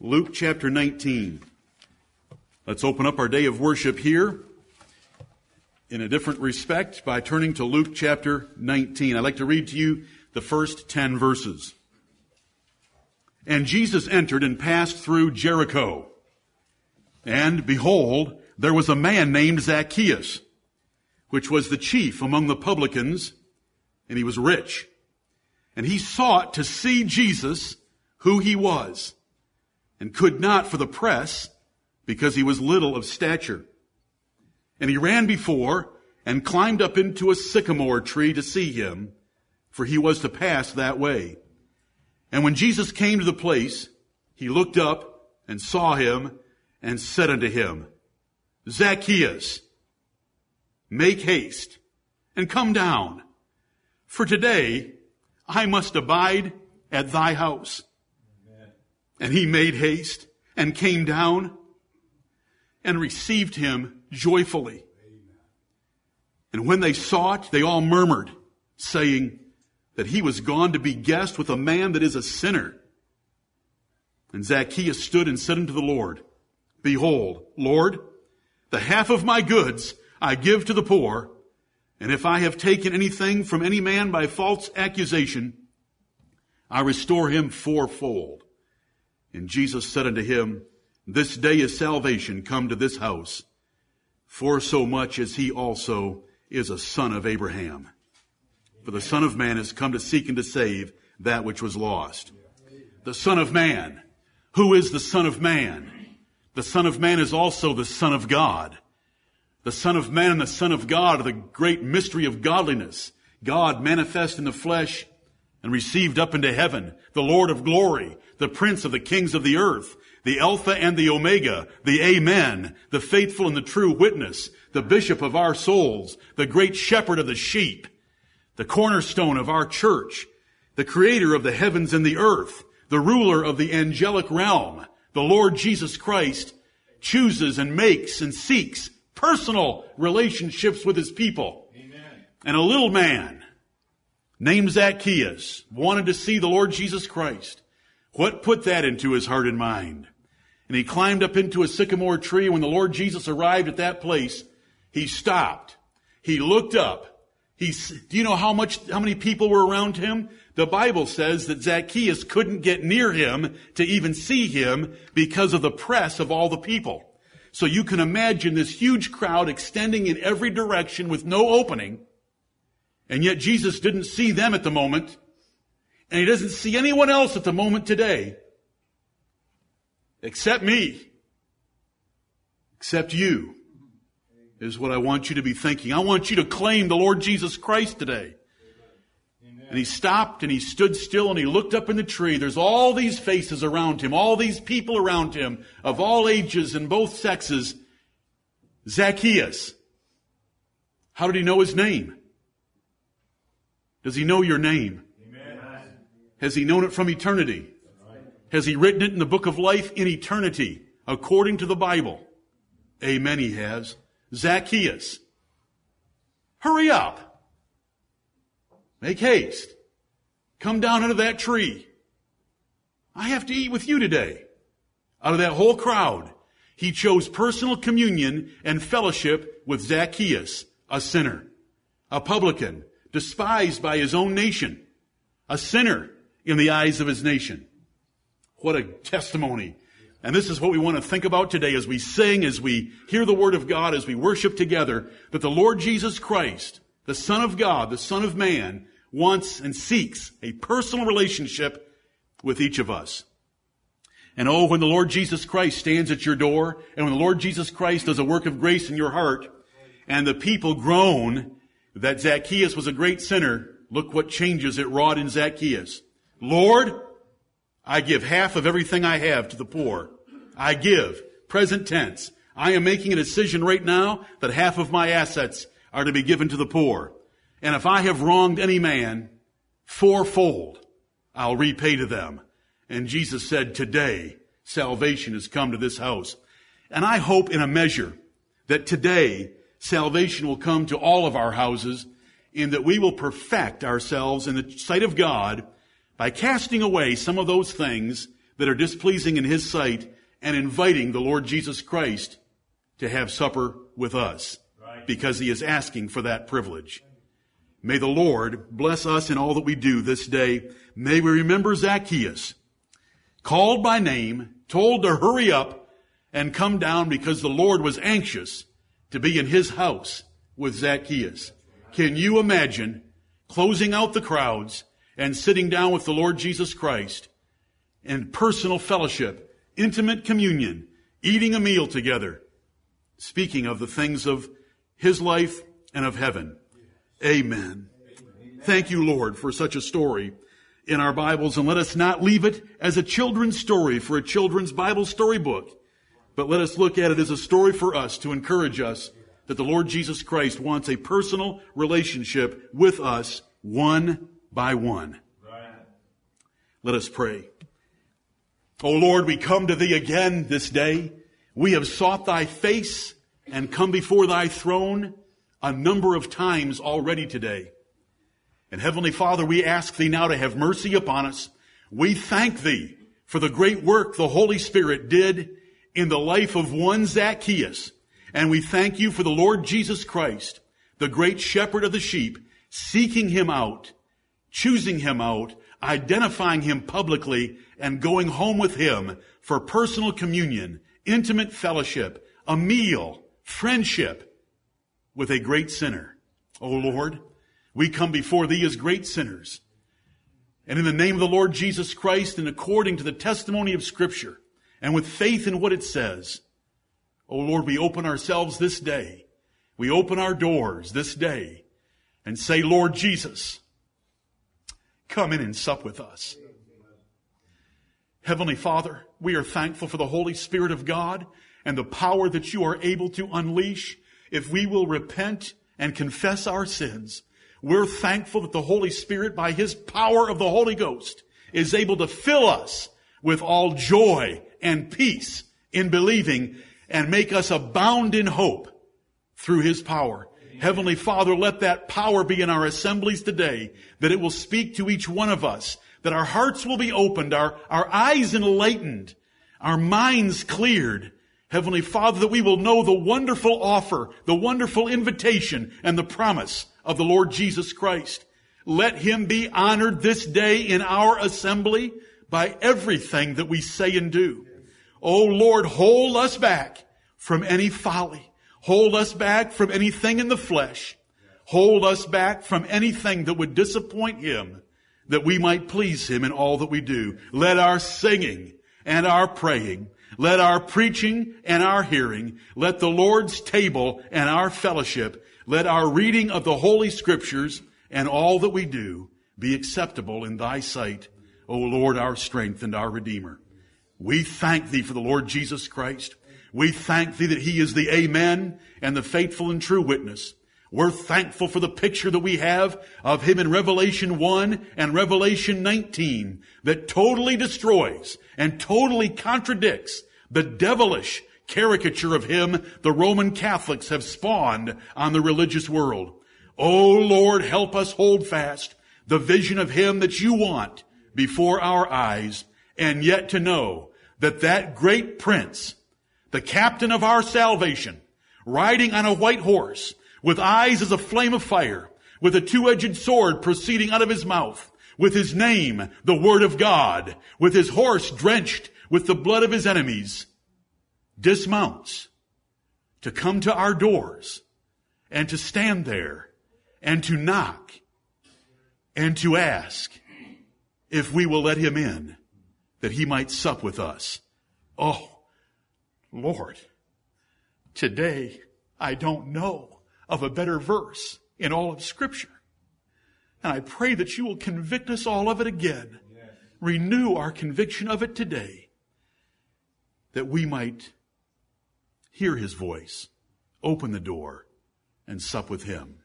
Luke chapter 19. Let's open up our day of worship here in a different respect by turning to Luke chapter 19. I'd like to read to you the first 10 verses. And Jesus entered and passed through Jericho. And behold, there was a man named Zacchaeus, which was the chief among the publicans, and he was rich. And he sought to see Jesus, who he was, and could not for the press, because he was little of stature. And he ran before and climbed up into a sycamore tree to see him, for he was to pass that way. And when Jesus came to the place, he looked up and saw him and said unto him, Zacchaeus, make haste and come down, for today I must abide at thy house. And he made haste and came down and received him joyfully. And when they saw it, they all murmured, saying that he was gone to be guest with a man that is a sinner. And Zacchaeus stood and said unto the Lord, Behold, Lord, the half of my goods I give to the poor, and if I have taken anything from any man by false accusation, I restore him fourfold. And Jesus said unto him, This day is salvation come to this house, for so much as he also is a son of Abraham. For the Son of Man has come to seek and to save that which was lost. The Son of Man. Who is the Son of Man? The Son of Man is also the Son of God. The Son of Man and the Son of God are the great mystery of godliness. God manifest in the flesh and received up into heaven, the Lord of glory, the Prince of the kings of the earth, the Alpha and the Omega, the Amen, the faithful and the true witness, the Bishop of our souls, the great shepherd of the sheep, the cornerstone of our church, the creator of the heavens and the earth, the ruler of the angelic realm, the Lord Jesus Christ, chooses and makes and seeks personal relationships with his people. Amen. And a little man named Zacchaeus wanted to see the Lord Jesus Christ. What put that into his heart and mind? And he climbed up into a sycamore tree. When the Lord Jesus arrived at that place, he stopped. He looked up. He, do you know how much, how many people were around him? The Bible says that Zacchaeus couldn't get near him to even see him because of the press of all the people. So you can imagine this huge crowd extending in every direction with no opening. And yet Jesus didn't see them at the moment. And he doesn't see anyone else at the moment today. Except me. Except you. Is what I want you to be thinking. I want you to claim the Lord Jesus Christ today. And he stopped and he stood still and he looked up in the tree. There's all these faces around him, all these people around him of all ages and both sexes. Zacchaeus. How did he know his name? Does he know your name? Amen. Has he known it from eternity? Has he written it in the book of life in eternity according to the Bible? Amen, he has. Zacchaeus. Hurry up. Make haste. Come down out of that tree. I have to eat with you today. Out of that whole crowd, he chose personal communion and fellowship with Zacchaeus, a sinner, a publican, despised by his own nation, a sinner in the eyes of his nation. What a testimony. And this is what we want to think about today as we sing, as we hear the word of God, as we worship together, that the Lord Jesus Christ, the Son of God, the Son of Man, wants and seeks a personal relationship with each of us. And oh, when the Lord Jesus Christ stands at your door, and when the Lord Jesus Christ does a work of grace in your heart, and the people groan that Zacchaeus was a great sinner, look what changes it wrought in Zacchaeus. Lord, I give half of everything I have to the poor. I give, present tense. I am making a decision right now that half of my assets are to be given to the poor. And if I have wronged any man, fourfold I'll repay to them. And Jesus said, today salvation has come to this house. And I hope in a measure that today salvation will come to all of our houses in that we will perfect ourselves in the sight of God by casting away some of those things that are displeasing in His sight and inviting the Lord Jesus Christ to have supper with us because He is asking for that privilege. May the Lord bless us in all that we do this day. May we remember Zacchaeus, called by name, told to hurry up and come down because the Lord was anxious to be in his house with Zacchaeus. Can you imagine closing out the crowds and sitting down with the Lord Jesus Christ in personal fellowship, intimate communion, eating a meal together, speaking of the things of his life and of heaven? Amen. Thank you, Lord, for such a story in our Bibles, and let us not leave it as a children's story for a children's Bible storybook, but let us look at it as a story for us to encourage us that the Lord Jesus Christ wants a personal relationship with us one by one. Let us pray. O Lord, we come to thee again this day. We have sought thy face and come before thy throne a number of times already today. And Heavenly Father, we ask Thee now to have mercy upon us. We thank Thee for the great work the Holy Spirit did in the life of one Zacchaeus. And we thank You for the Lord Jesus Christ, the great shepherd of the sheep, seeking Him out, choosing Him out, identifying Him publicly, and going home with Him for personal communion, intimate fellowship, a meal, friendship, with a great sinner. O Lord, we come before thee as great sinners. And in the name of the Lord Jesus Christ and according to the testimony of scripture and with faith in what it says, O Lord, we open ourselves this day. We open our doors this day and say, Lord Jesus, come in and sup with us. Heavenly Father, we are thankful for the Holy Spirit of God and the power that you are able to unleash if we will repent and confess our sins, we're thankful that the Holy Spirit, by His power of the Holy Ghost, is able to fill us with all joy and peace in believing and make us abound in hope through His power. Heavenly Father, let that power be in our assemblies today, that it will speak to each one of us, that our hearts will be opened, our, our eyes enlightened, our minds cleared, Heavenly Father, that we will know the wonderful offer, the wonderful invitation, and the promise of the Lord Jesus Christ. Let Him be honored this day in our assembly by everything that we say and do. Oh Lord, hold us back from any folly. Hold us back from anything in the flesh. Hold us back from anything that would disappoint Him, that we might please Him in all that we do. Let our singing and our praying let our preaching and our hearing, let the Lord's table and our fellowship, let our reading of the Holy Scriptures and all that we do be acceptable in thy sight, O Lord, our strength and our Redeemer. We thank thee for the Lord Jesus Christ. We thank thee that he is the Amen and the faithful and true witness. We're thankful for the picture that we have of him in Revelation 1 and Revelation 19 that totally destroys and totally contradicts the devilish caricature of him the Roman Catholics have spawned on the religious world. Oh Lord, help us hold fast the vision of him that you want before our eyes and yet to know that that great prince, the captain of our salvation, riding on a white horse, with eyes as a flame of fire, with a two-edged sword proceeding out of his mouth, with his name, the word of God, with his horse drenched with the blood of his enemies, dismounts to come to our doors and to stand there and to knock and to ask if we will let him in that he might sup with us. Oh, Lord, today I don't know of a better verse in all of Scripture. And I pray that you will convict us all of it again. Yes. Renew our conviction of it today. That we might hear his voice, open the door, and sup with him.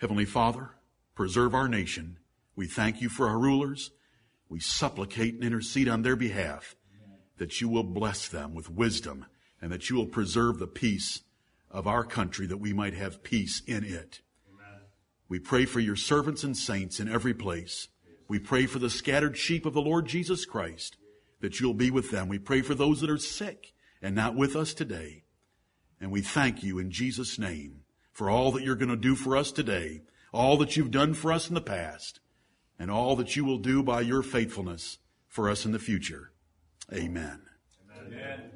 Heavenly Father, preserve our nation. We thank you for our rulers. We supplicate and intercede on their behalf that you will bless them with wisdom and that you will preserve the peace of our country that we might have peace in it. Amen. We pray for your servants and saints in every place. We pray for the scattered sheep of the Lord Jesus Christ, that you'll be with them. We pray for those that are sick and not with us today. And we thank you in Jesus' name for all that you're going to do for us today, all that you've done for us in the past, and all that you will do by your faithfulness for us in the future. Amen. Amen.